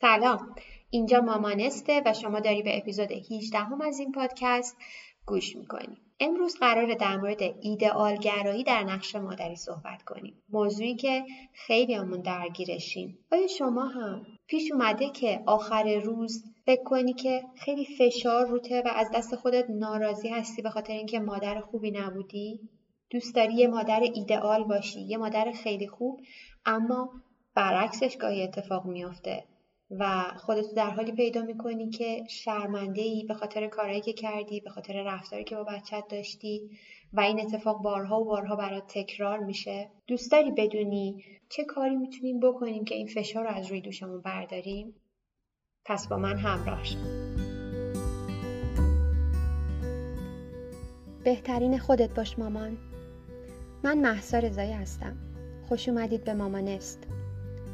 سلام. اینجا مامانسته و شما داری به اپیزود 18 هم از این پادکست گوش می‌کنی. امروز قراره در مورد ایدئالگرایی در نقش مادری صحبت کنیم. موضوعی که خیلی همون درگیرشیم. آیا شما هم پیش اومده که آخر روز فکر کنی که خیلی فشار روته و از دست خودت ناراضی هستی به خاطر اینکه مادر خوبی نبودی؟ دوست داری یه مادر ایدئال باشی یه مادر خیلی خوب اما برعکسش گاهی اتفاق میافته. و خودتو در حالی پیدا می‌کنی که شرمنده ای به خاطر کارهایی که کردی به خاطر رفتاری که با بچت داشتی و این اتفاق بارها و بارها برات تکرار میشه. دوست داری بدونی چه کاری می‌تونیم بکنیم که این فشار رو از روی دوشمون برداریم؟ پس با من همراه شد بهترین خودت باش مامان. من محسا رضایی هستم. خوش اومدید به مامانست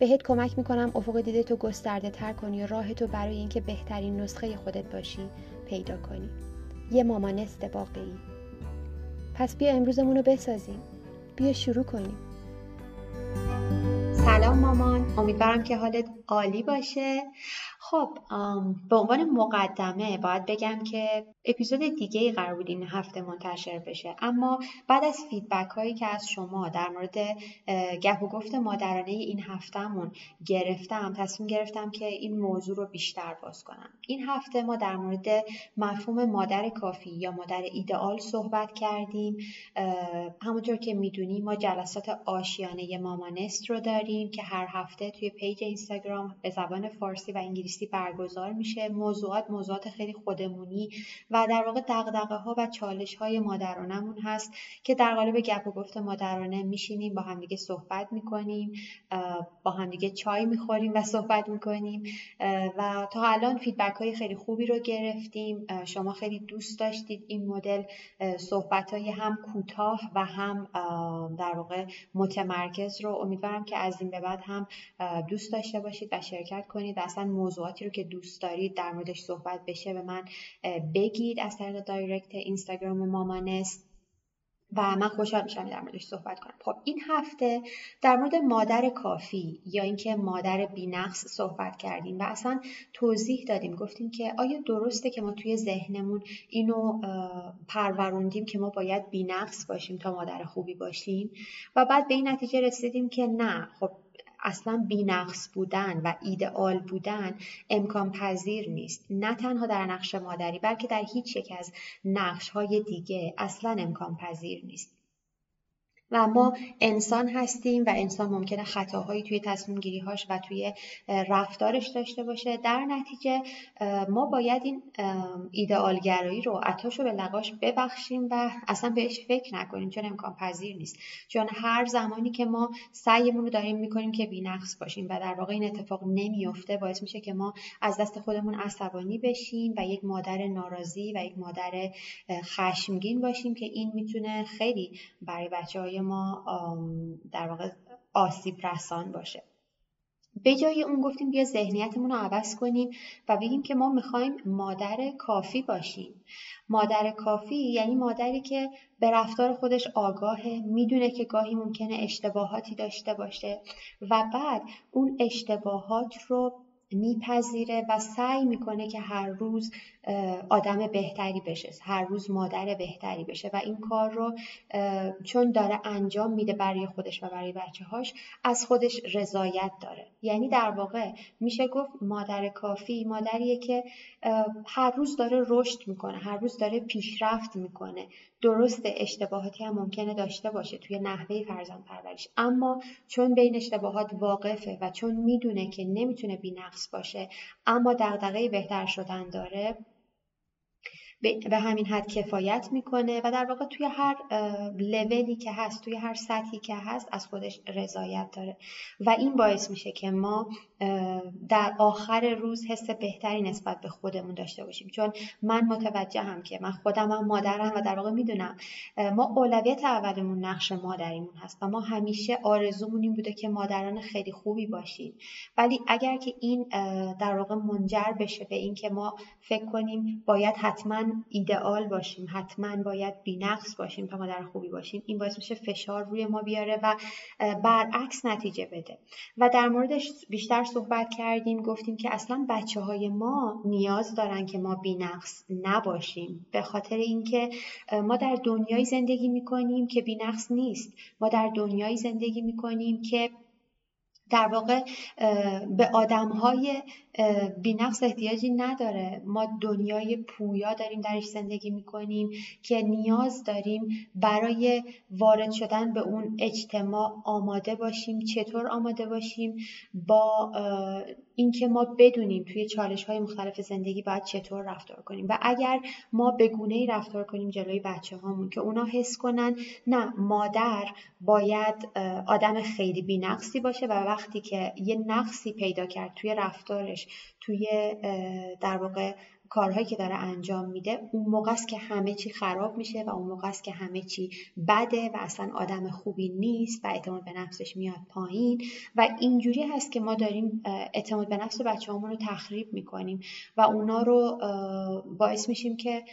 بهت کمک می‌کنم افق دیده تو گسترده تر کنی و راه تو برای اینکه بهترین نسخه خودت باشی پیدا کنی. یه مامانست واقعی پس بیا امروزمون رو بسازیم. بیا شروع کنیم. سلام مامان. امیدوارم که حالت عالی باشه. خب به عنوان مقدمه باید بگم که اپیزود دیگه قرار بود این هفته منتشر بشه. اما بعد از feedback هایی که از شما در مورد گپ و گفت مادرانه این هفتهمون گرفتم تصمیم گرفتم که این موضوع رو بیشتر باز کنم. این هفته ما در مورد مفهوم مادر کافی یا مادر ایدئال صحبت کردیم. همونطور که می‌دونی ما جلسات آشیانه مامانست رو داریم که هر هفته توی page اینستاگرام به زبان فارسی و انگلیسی برگزار میشه موضوعات موضوعات خیلی خودمونی و در واقع دغدغه ها و چالش های مادرانمون هست که در قالب گپ و گفت مادرانه میشینیم با همدیگه صحبت می‌کنیم با همدیگه چای می‌خوریم و صحبت می‌کنیم و تا الان فیدبک های خیلی خوبی رو گرفتیم. شما خیلی دوست داشتید این مدل صحبت های هم کوتاه و هم در واقع متمرکز رو. امیدوارم که از این به بعد هم دوست داشته باشید و شرکت کنید اصلا موضوعاتی رو که دوست دارید در موردش صحبت بشه به من بگید از طریق دایرکت اینستاگرام مامانست و من خوشحال میشم در موردش صحبت کنم. خب این هفته در مورد مادر کافی یا اینکه مادر بینقص صحبت کردیم و اصلا توضیح دادیم. گفتیم که آیا درسته که ما توی ذهنمون اینو پروروندیم که ما باید بینقص باشیم تا مادر خوبی باشیم؟ و بعد به این نتیجه رسیدیم که نه. خب اصلا بینقص بودن و ایدئال بودن امکان پذیر نیست. نه تنها در نقش مادری بلکه در هیچ یک از نقش های دیگه اصلا امکان پذیر نیست. و ما انسان هستیم و انسان ممکنه خطاهایی توی تصمیم گیری هاش و توی رفتارش داشته باشه. در نتیجه ما باید این ایدئالگرایی رو عطاش رو به لقاش ببخشیم و اصلا بهش فکر نکنیم چون امکان پذیر نیست. چون هر زمانی که ما سعیمون رو داریم می‌کنیم که بینقص باشیم و در واقع این اتفاق نمیفته باعث میشه که ما از دست خودمون عصبانی بشیم و یک مادر ناراضی و یک مادر خشمگین باشیم که این می‌تونه خیلی برای بچه های ما در واقع آسیب رسان باشه. به جای اون گفتیم بیا ذهنیتمون رو عوض کنیم و بگیم که ما می‌خوایم مادر کافی باشیم. مادر کافی یعنی مادری که به رفتار خودش آگاهه می‌دونه که گاهی ممکنه اشتباهاتی داشته باشه و بعد اون اشتباهات رو میپذیره و سعی می‌کنه که هر روز آدم بهتری بشه هر روز مادر بهتری بشه. و این کار رو چون داره انجام میده برای خودش و برای بچه هاش از خودش رضایت داره. یعنی در واقع میشه گفت مادر کافی مادریه که هر روز داره رشد می‌کنه هر روز داره پیشرفت می‌کنه. درست اشتباهاتی هم ممکنه داشته باشه توی نحوه فرزند پروریش. اما چون به این اشتباهات واقفه و چون می‌دونه که نمی‌تونه بینقص باشه اما دغدغه بهتر شدن داره به همین حد کفایت می‌کنه و در واقع توی هر لولی که هست توی هر سطحی که هست از خودش رضایت داره. و این باعث میشه که ما در آخر روز حس بهتری نسبت به خودمون داشته باشیم. چون من متوجهم که من خودم هم مادرم و در واقع می‌دونم ما اولویت اولمون نقش مادریمون هست و ما همیشه آرزومون این بوده که مادران خیلی خوبی باشیم. ولی اگر که این در واقع منجر بشه به اینکه ما فکر کنیم باید حتما ایدئال باشیم حتما باید بینقص باشیم تا مادر خوبی باشیم. این باعث میشه فشار روی ما بیاره و برعکس نتیجه بده. و در موردش بیشتر صحبت کردیم گفتیم که اصلا بچه های ما نیاز دارن که ما بینقص نباشیم به خاطر اینکه ما در دنیای زندگی می‌کنیم که بینقص نیست. ما در دنیای زندگی می‌کنیم که در واقع به آدم های بینقص احتیاجی نداره. ما دنیای پویا داریم درش زندگی می‌کنیم که نیاز داریم برای وارد شدن به اون اجتماع آماده باشیم. چطور آماده باشیم؟ با اینکه ما بدونیم توی چالش های مختلف زندگی باید چطور رفتار کنیم. و اگر ما به گونه ای رفتار کنیم جلوی بچه هامون که اونا حس کنن نه مادر باید آدم خیلی بینقصی باشه و وقتی که یه نقصی پیدا کرد توی رفتارش توی در واقع کارهایی که داره انجام میده. اون موقع است که همه چی خراب میشه و اون موقع است که همه چی بده و اصلا آدم خوبی نیست و اعتماد به نفسش میاد پایین. و اینجوری هست که ما داریم اعتماد به نفس بچه رو تخریب می‌کنیم و اونا رو باعث میشیم که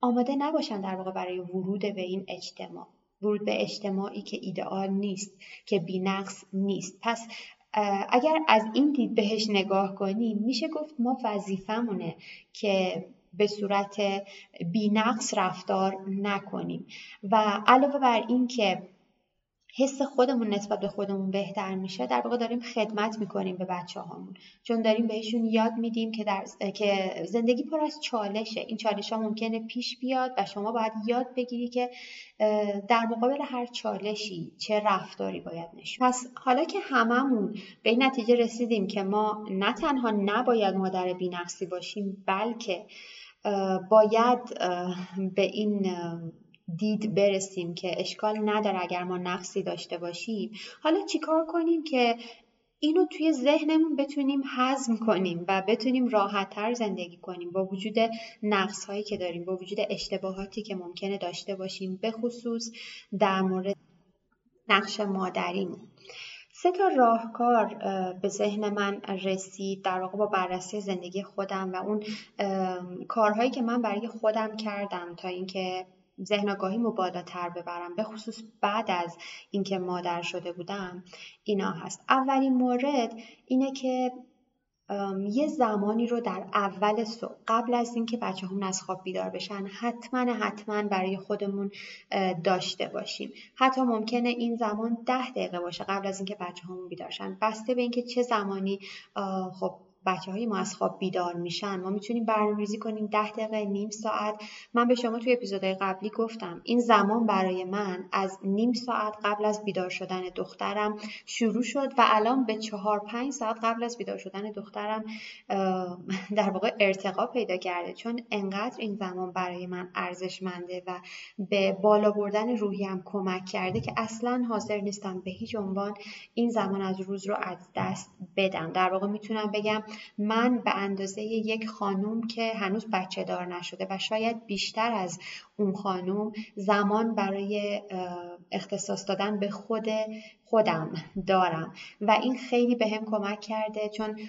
آماده نباشن در واقع برای ورود به این اجتماع. ورود به اجتماعی که ایدئال نیست که بینقص نیست. پس اگر از این دید بهش نگاه کنیم میشه گفت ما وظیفمونه که به صورت بینقص رفتار نکنیم. و علاوه بر این که حس خودمون نسبت به خودمون بهتر میشه در واقع داریم خدمت می‌کنیم به بچه هامون چون داریم بهشون یاد میدیم که, در... که زندگی پر از چالشه. این چالش ها ممکنه پیش بیاد و شما باید یاد بگیری که در مقابل هر چالشی چه رفتاری باید نشون پس حالا که هممون به این نتیجه رسیدیم که ما نه تنها نباید مادر بینقصی باشیم بلکه باید به این دید برسیم که اشکال نداره اگر ما نقصی داشته باشیم. حالا چیکار کنیم که اینو توی ذهنمون بتونیم هضم کنیم و بتونیم راحتتر زندگی کنیم با وجود نقص هایی که داریم با وجود اشتباهاتی که ممکنه داشته باشیم به خصوص در مورد نقش مادریمون. سه تا راهکار به ذهن من رسید در واقع با بررسی زندگی خودم و اون کارهایی که من برای خودم کردم تا اینکه ذهن آگاهیمو بالاتر ببرم. به خصوص بعد از اینکه مادر شده بودم اینا هست. اولین مورد اینه که یه زمانی رو در اول صبح قبل از اینکه بچه همون از خواب بیدار بشن حتما حتما برای خودمون داشته باشیم. حتی ممکنه این زمان ده دقیقه باشه قبل از اینکه بچه همون بیدار شن. بسته به اینکه چه زمانی خب بچه های ما از خواب بیدار میشن. ما می‌تونیم برنامه‌ریزی کنیم ده دقیقه نیم ساعت. من به شما توی اپیزودهای قبلی گفتم این زمان برای من از نیم ساعت قبل از بیدار شدن دخترم شروع شد و الان به چهار پنج ساعت قبل از بیدار شدن دخترم در واقع ارتقا پیدا کرده. چون انقدر این زمان برای من ارزشمنده و به بالا بردن روحیم کمک کرده که اصلا حاضر نیستم به هیچ عنوان این زمان از روز رو از دست بدم. در واقع می‌تونم بگم من به اندازه یک خانوم که هنوز بچه دار نشده و شاید بیشتر از اون خانوم زمان برای اختصاص دادن به خود خودم دارم. و این خیلی به هم کمک کرده چون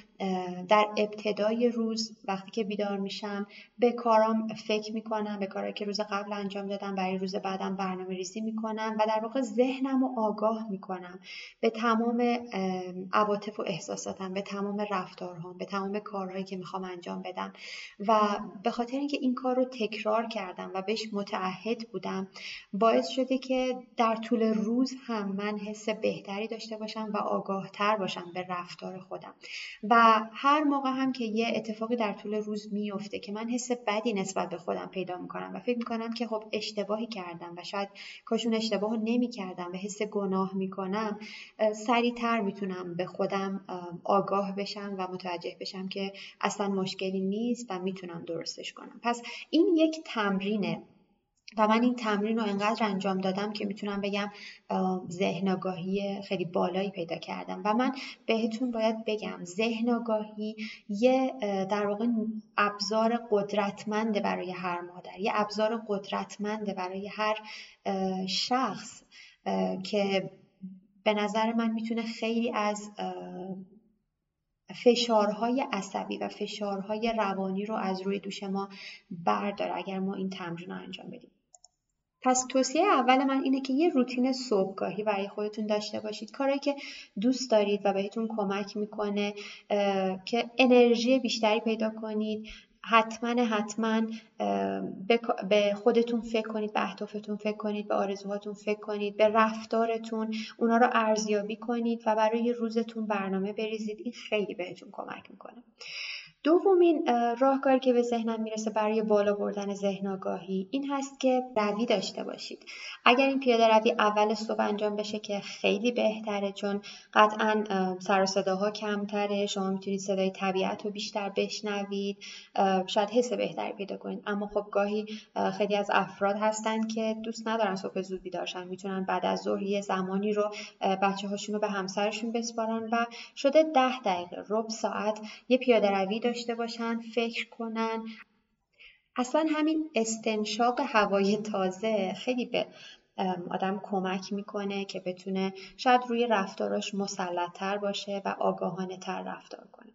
در ابتدای روز وقتی که بیدار میشم به کارام فکر می‌کنم به کارهایی که روز قبل انجام دادم برای روز بعدم برنامه ریزی می‌کنم و در واقع ذهنم رو آگاه می‌کنم به تمام عواطف و احساساتم به تمام رفتارهام به تمام کارهایی که می‌خوام انجام بدم. و به خاطر اینکه این کار رو تکرار کردم و بهش متعهد بودم باعث شده که در طول روز هم من حس بهتری داشته باشم و آگاهتر باشم به رفتار خودم. و هر موقع هم که یه اتفاقی در طول روز میفته که من حس بدی نسبت به خودم پیدا می‌کنم و فکر می‌کنم که خب اشتباهی کردم و شاید کاشون اشتباه نمی‌کردم و حس گناه می‌کنم سریعتر می‌تونم به خودم آگاه بشم و متوجه بشم که اصلا مشکلی نیست و می‌تونم درستش کنم. پس این یک تمرینه. و من این تمرین رو انقدر انجام دادم که می‌تونم بگم ذهن آگاهی خیلی بالایی پیدا کردم. و من بهتون باید بگم ذهن آگاهی یه در واقع ابزار قدرتمنده برای هر مادر. یه ابزار قدرتمنده برای هر شخص که به نظر من می‌تونه خیلی از فشارهای عصبی و فشارهای روانی رو از روی دوش ما برداره اگر ما این تمرین رو انجام بدیم. پس توصیه اول من اینه که یه روتین صبحگاهی برای خودتون داشته باشید. کاری که دوست دارید و بهتون کمک می‌کنه که انرژی بیشتری پیدا کنید. حتما حتما به خودتون فکر کنید به اهدافتون فکر کنید به آرزوهاتون فکر کنید به رفتارتون اونا رو ارزیابی کنید و برای روزتون برنامه بریزید. این خیلی بهتون کمک می‌کنه. دومین راهکاری که به ذهنم می‌رسه برای بالا بردن ذهن آگاهی این هست که روی داشته باشید. اگر این پیاده روی اول صبح انجام بشه که خیلی بهتره چون قطعا سر و صداها کمتره شما می‌تونید صدای طبیعت رو بیشتر بشنوید شاید حس بهتری پیدا کنید. اما خب گاهی خیلی از افراد هستن که دوست ندارن صبح زود بیدارشن می‌تونن بعد از ظهر یه زمانی رو بچه هاشون رو به همسرشون بسپارن و شده ده دقیقه ربع ساعت یه پیاده روی داشته باشن فکر کنن. اصلا همین استنشاق هوای تازه خیلی به آدم کمک می‌کنه که بتونه شاید روی رفتاراش مسلطتر باشه و آگاهانه تر رفتار کنه.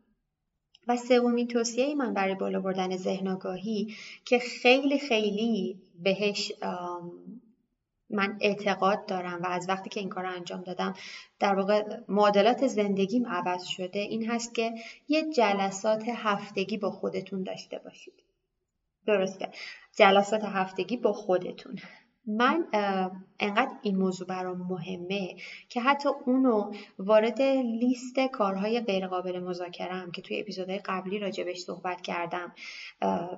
و سومین توصیه من برای بالا بردن ذهن آگاهی که خیلی خیلی بهش من اعتقاد دارم و از وقتی که این کار انجام دادم در واقع معادلات زندگیم عوض شده. این هست که یه جلسات هفتگی با خودتون داشته باشید. درسته. جلسات هفتگی با خودتون. من انقدر این موضوع برام مهمه که حتی اونو وارد لیست کارهای غیرقابل مذاکرم که توی اپیزودهای قبلی راجبش صحبت کردم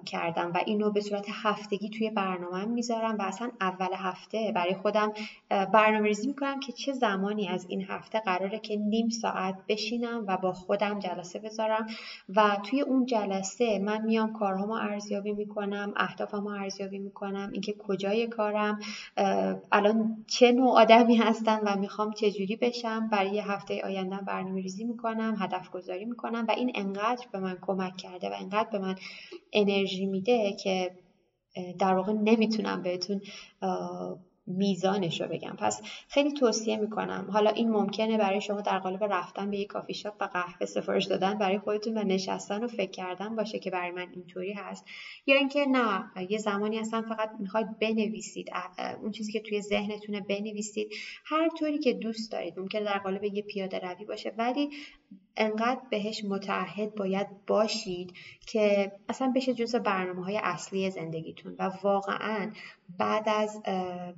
کردم و اینو به صورت هفتگی توی برنامه می‌ذارم و اصلا اول هفته برای خودم برنامه ریزی می‌کنم که چه زمانی از این هفته قراره که نیم ساعت بشینم و با خودم جلسه بذارم و توی اون جلسه من میام کارهامو ارزیابی می‌کنم اهدافمو ارزیابی می‌کنم اینکه کجای کارم الان چه نوع آدمی هستم و می‌خوام چجوری بشم برای هفته آینده برنامه ریزی می‌کنم هدف گذاری می‌کنم و این انقدر به من کمک کرده و انقدر به من انرژی میده که در واقع نمی‌تونم بهتون میزانش رو بگم. پس خیلی توصیه می‌کنم. حالا این ممکنه برای شما در قالب رفتن به یک کافی شاپ و قهوه سفارش دادن برای خودتون و نشستن و فکر کردن باشه که برای من اینطوری هست. یا اینکه نه یه زمانی اصلا فقط می‌خواید بنویسید اون چیزی که توی ذهنتونه بنویسید. هر طوری که دوست دارید. ممکنه در قالب یه پیاده روی باشه. ولی انقدر بهش متعهد باید باشید که اصلا بشه جز برنامه های اصلی زندگیتون. و واقعا بعد از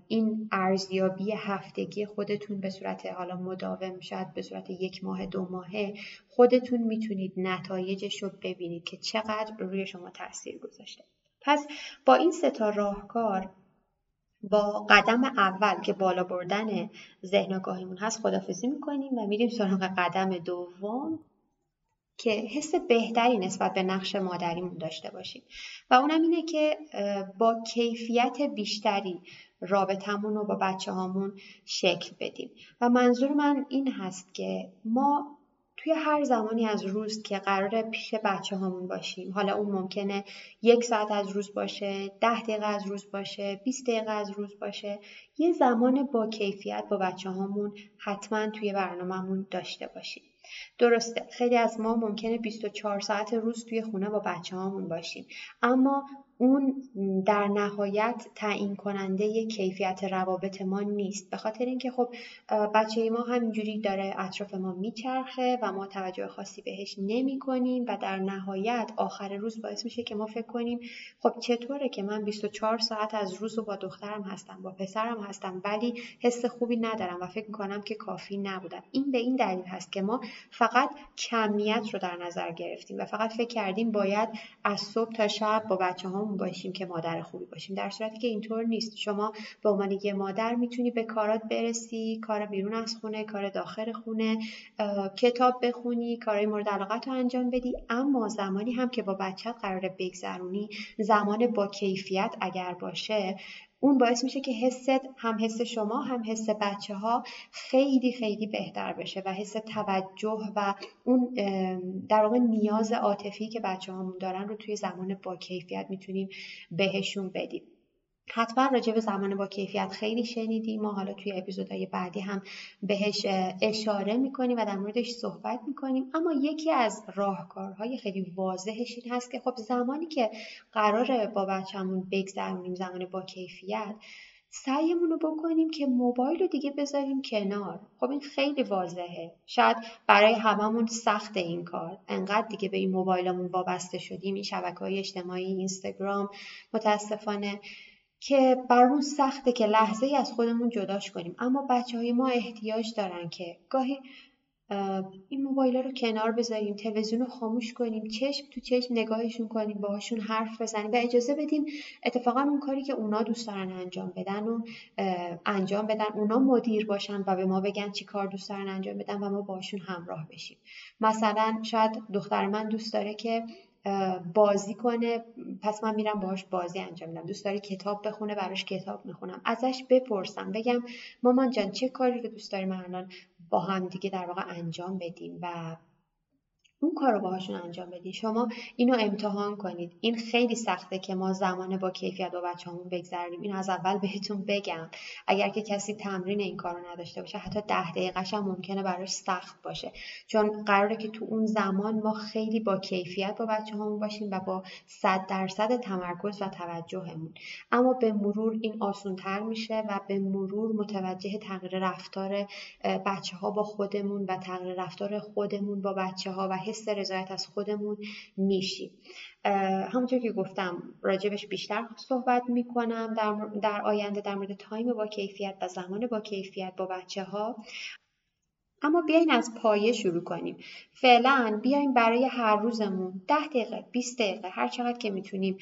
این ارزیابی هفتگی خودتون به صورت حالا مداوم شاید به صورت یک ماه دو ماهه خودتون می‌تونید نتایجش رو ببینید که چقدر روی شما تاثیر گذاشته. پس با این ستا راهکار با قدم اول که بالا بردن ذهن آگاهیمون هست خدافزی می‌کنیم و میریم سراغ قدم دوم که حس بهتری نسبت به نقش مادریمون داشته باشیم. و اونم اینه که با کیفیت بیشتری رابطمون رو با بچه هامون شکل بدیم. و منظور من این هست که ما توی هر زمانی از روز که قرار پیش بچه هامون باشیم. حالا اون ممکنه یک ساعت از روز باشه ده دقیقه از روز باشه 20 دقیقه از روز باشه. یه زمان با کیفیت با بچه هامون حتما توی برنامهمون داشته باشیم. درسته خیلی از ما ممکنه 24 ساعت روز توی خونه با بچه هامون باشیم. اما اون در نهایت تعیین کننده کیفیت روابط ما نیست. به خاطر اینکه خب بچه ما همینجوری داره اطراف ما میچرخه و ما توجه خاصی بهش نمی کنیم و در نهایت آخر روز باعث میشه که ما فکر کنیم خب چطوره که من 24 ساعت از روز رو با دخترم هستم با پسرم هستم ولی حس خوبی ندارم و فکر می‌کنم که کافی نبودم. این به این دلیل هست که ما فقط کمیت رو در نظر گرفتیم و فقط فکر کردیم باید از صبح تا شب با بچه باشیم که مادر خوبی باشیم. در صورتی که اینطور نیست. شما به عنوان یه مادر می‌تونی به کارات برسی کار بیرون از خونه کار داخل خونه کتاب بخونی کارهای مورد علاقت رو انجام بدی. اما زمانی هم که با بچت قرار بگذرونی زمان با کیفیت اگر باشه اون باعث میشه که حست هم حس شما هم حس بچه ها خیلی خیلی بهتر بشه و حس توجه و اون در واقع نیاز عاطفی که بچه هامون دارن رو توی زمان با کیفیت می‌تونیم بهشون بدیم. حتما راجع به زمان با کیفیت خیلی شنیدیم ما حالا توی اپیزودهای بعدی هم بهش اشاره می‌کنیم و در موردش صحبت می‌کنیم. اما یکی از راهکارهای خیلی واضحش این هست که خب زمانی که قراره با بچهمون بگذرونیم زمان با کیفیت سعیمون رو بکنیم که موبایل رو دیگه بذاریم کنار. خب این خیلی واضحه. شاید برای هممون سخت این کار. انقدر دیگه به این موبایلمون وابسته شدیم. این شبکه های اجتماعی اینستاگرام متاسفانه که برامون سخته که لحظه ای از خودمون جداش کنیم. اما بچه های ما احتیاج دارن که گاهی این موبایل رو کنار بذاریم تلویزیون رو خاموش کنیم چشم تو چشم نگاهشون کنیم باهاشون حرف بزنیم. و اجازه بدیم اتفاقا اون کاری که اونا دوست دارن انجام بدن و انجام بدن. اونا مدیر باشن و به ما بگن چی کار دوست دارن انجام بدن و ما باشون همراه بشیم. مثلا شاید دختر من دوست داره که بازی کنه پس من میرم باهاش بازی انجام میدم. دوست داره کتاب بخونه براش کتاب می‌خونم. ازش بپرسم بگم مامان جان چه کاری رو دوست داری من الان با هم دیگه در واقع انجام بدیم و اون کار رو باهاشون انجام بدین. شما اینو امتحان کنید. این خیلی سخته که ما زمان با کیفیت با بچه‌هامون بگذریم این از اول بهتون بگم. اگر که کسی تمرین این کار رو نداشته باشه حتی ده دقیقهش هم ممکنه براش سخت باشه. چون قراره که تو اون زمان ما خیلی با کیفیت با بچه‌هامون باشیم و با صد درصد تمرکز و توجهمون. اما به مرور این آسونتر میشه و به مرور متوجه تغییر رفتار بچه ها با خودمون و تغییر رفتار خودمون با بچه ها و حس رضایت از خودمون میشیم همونطور که گفتم راجبش بیشتر صحبت می‌کنم در, در آینده در مورد تایم با کیفیت و زمان با کیفیت با بچه ها اما بیاین از پایه شروع کنیم. فعلا بیاین برای هر روزمون ده دقیقه 20 دقیقه هر چقدر که می‌تونیم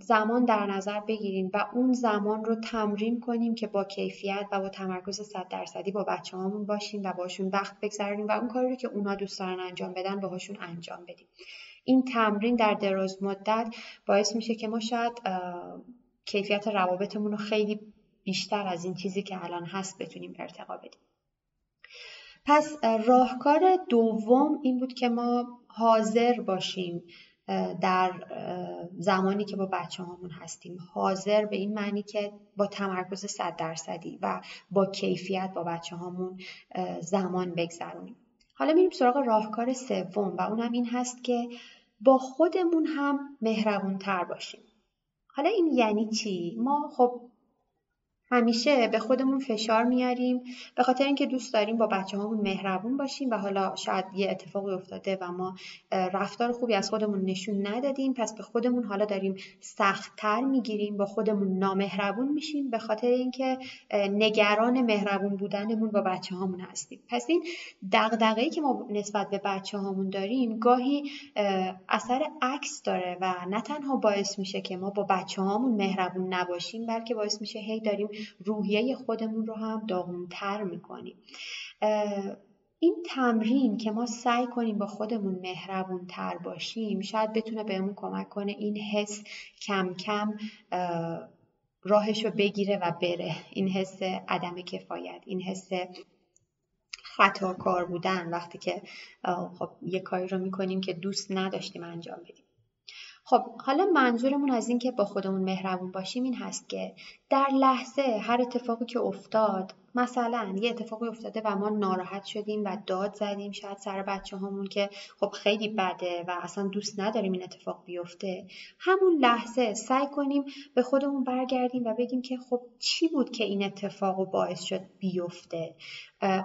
زمان در نظر بگیریم و اون زمان رو تمرین کنیم که با کیفیت و با تمرکز صد درصدی با بچه هامون باشیم و باشون وقت بگذاریم و اون کاری رو که اونا دوست دارن انجام بدن باهاشون انجام بدیم. این تمرین در دراز مدت باعث میشه که ما شاید کیفیت روابطمون رو خیلی بیشتر از این چیزی که الان هست بتونیم ارتقا بدیم. پس راهکار دوم این بود که ما حاضر باشیم در زمانی که با بچه هامون هستیم حاضر به این معنی که با تمرکز صد درصدی و با کیفیت با بچه هامون زمان بگذرونیم حالا میریم سراغ راهکار سوم و اونم این هست که با خودمون هم مهربون تر باشیم حالا این یعنی چی؟ ما خب همیشه به خودمون فشار میاریم. به خاطر اینکه دوست داریم با بچه هامون مهربون باشیم و حالا شاید یه اتفاقی افتاده و ما رفتار خوبی از خودمون نشون ندادیم پس به خودمون حالا داریم سختتر می‌گیریم با خودمون نامهربون میشیم. به خاطر اینکه نگران مهربون بودنمون با بچه هامون هستیم. پس این دغدغه‌ای که ما نسبت به بچه هامون داریم گاهی اثر عکس داره و نه تنها باعث میشه که ما با بچه هامون مهربون نباشیم بلکه باعث میشه هی داریم روحیه خودمون رو هم داغونتر می‌کنیم. این تمرین که ما سعی کنیم با خودمون مهربون تر باشیم شاید بتونه بهمون کمک کنه این حس کم کم راهش رو بگیره و بره. این حس عدم کفایت این حس خطاکار بودن وقتی که خب یه کاری رو می‌کنیم که دوست نداشتیم انجام بدیم. خب حالا منظورمون از این که با خودمون مهربون باشیم این هست که در لحظه هر اتفاقی که افتاد مثلا یه اتفاقی افتاده و ما ناراحت شدیم و داد زدیم شاید سر بچه همون که خب خیلی بده و اصلا دوست نداریم این اتفاق بیفته همون لحظه سعی کنیم به خودمون برگردیم و بگیم که خب چی بود که این اتفاق باعث شد بیفته؟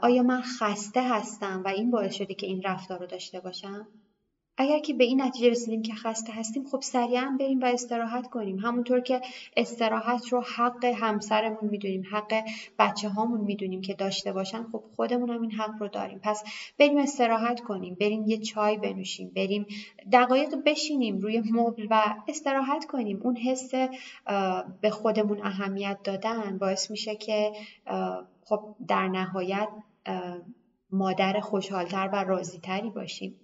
آیا من خسته هستم و این باعث شده که این رفتار رو داشته باشم؟ اگر که به این نتیجه رسیدیم که خسته هستیم خب سریعا بریم و استراحت کنیم. همونطور که استراحت رو حق همسرمون می‌دونیم حق بچه هامون می‌دونیم که داشته باشن خب خودمون هم این حق رو داریم. پس بریم استراحت کنیم بریم یه چای بنوشیم بریم دقایق بشینیم روی مبل و استراحت کنیم. اون حس به خودمون اهمیت دادن باعث میشه که خب در نهایت مادر خوشحالتر و راضیتری باشیم.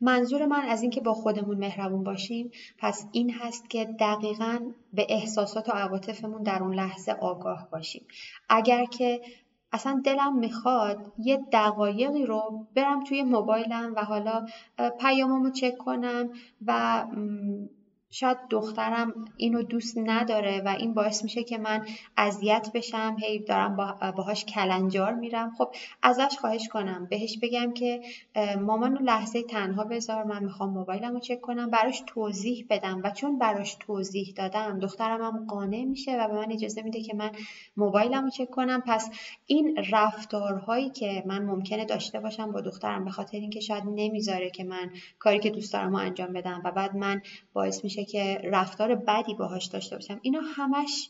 منظور من از اینکه با خودمون مهربون باشیم پس این هست که دقیقا به احساسات و عواطفمون در اون لحظه آگاه باشیم. اگر که اصلا دلم می‌خواد یه دقایقی رو برم توی موبایلم و حالا پیاممو چک کنم و شاید دخترم اینو دوست نداره و این باعث میشه که من اذیت بشم هی دارم باهاش کلنجار میرم. خب ازش خواهش کنم. بهش بگم که مامان لحظه تنها بذار من می‌خوام موبایلم رو چک کنم براش توضیح بدم. و چون براش توضیح دادم دخترم هم قانع میشه و به من اجازه میده که من موبایلم رو چک کنم. پس این رفتارهایی که من ممکنه داشته باشم با دخترم به خاطر اینکه شاید نمی‌ذاره که من کاری که دوست دارم انجام بدم و بعد من باعث میشه که رفتار بدی باهاش داشته باشم. اینا همش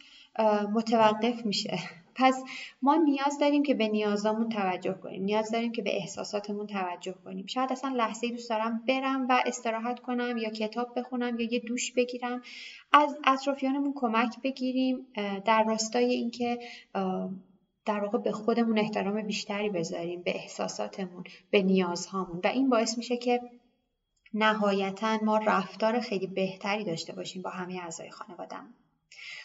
متوقف میشه. پس ما نیاز داریم که به نیازامون توجه کنیم. نیاز داریم که به احساساتمون توجه کنیم. شاید اصلا لحظه دوست دارم برم و استراحت کنم یا کتاب بخونم یا یه دوش بگیرم. از اطرافیانمون کمک بگیریم در راستای اینکه در واقع به خودمون احترام بیشتری بذاریم به احساساتمون به نیازهامون. و این باعث میشه که نهایتا ما رفتار خیلی بهتری داشته باشیم با همه اعضای خانوادم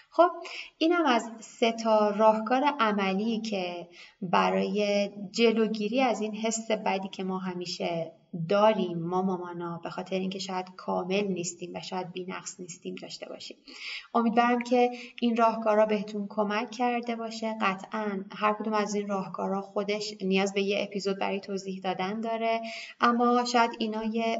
خب اینم از سه تا راهکار عملی که برای جلوگیری از این حس بدی که ما همیشه داریم ما مامانا به خاطر اینکه شاید کامل نیستیم و شاید بینقص نیستیم داشته باشیم. امیدوارم که این راهکارا بهتون کمک کرده باشه. قطعا هر کدوم از این راهکارا خودش نیاز به یه اپیزود برای توضیح دادن داره. اما شاید اینا یه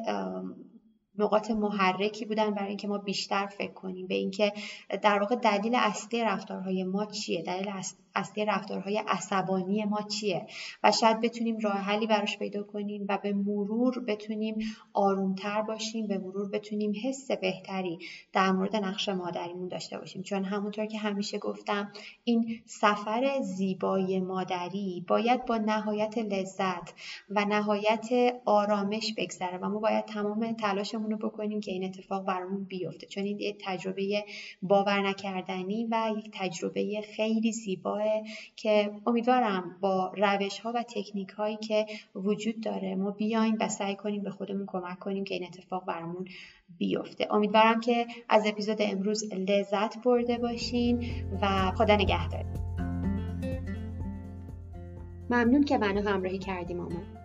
نقاط محرکی بودن برای اینکه ما بیشتر فکر کنیم. به اینکه در واقع دلیل اصلی رفتارهای ما چیه؟ دلیل اصلی رفتارهای عصبانی ما چیه؟ و شاید بتونیم راه حلی براش پیدا کنیم و به مرور بتونیم آرومتر باشیم به مرور بتونیم حس بهتری در مورد نقش مادریمون داشته باشیم. چون همونطور که همیشه گفتم این سفر زیبای مادری باید با نهایت لذت و نهایت آرامش بگذره و ما باید تمام تلاشمون رو بکنیم که این اتفاق برامون بیفته. چون این یک تجربه باور نکردنی و یک تجربه خیلی زیبا که امیدوارم با روش ها و تکنیک هایی که وجود داره ما بیایم و سعی کنیم به خودمون کمک کنیم که این اتفاق برامون بیفته. امیدوارم که از اپیزود امروز لذت برده باشین و خدا نگهدار. ممنون که منو همراهی کردی مامان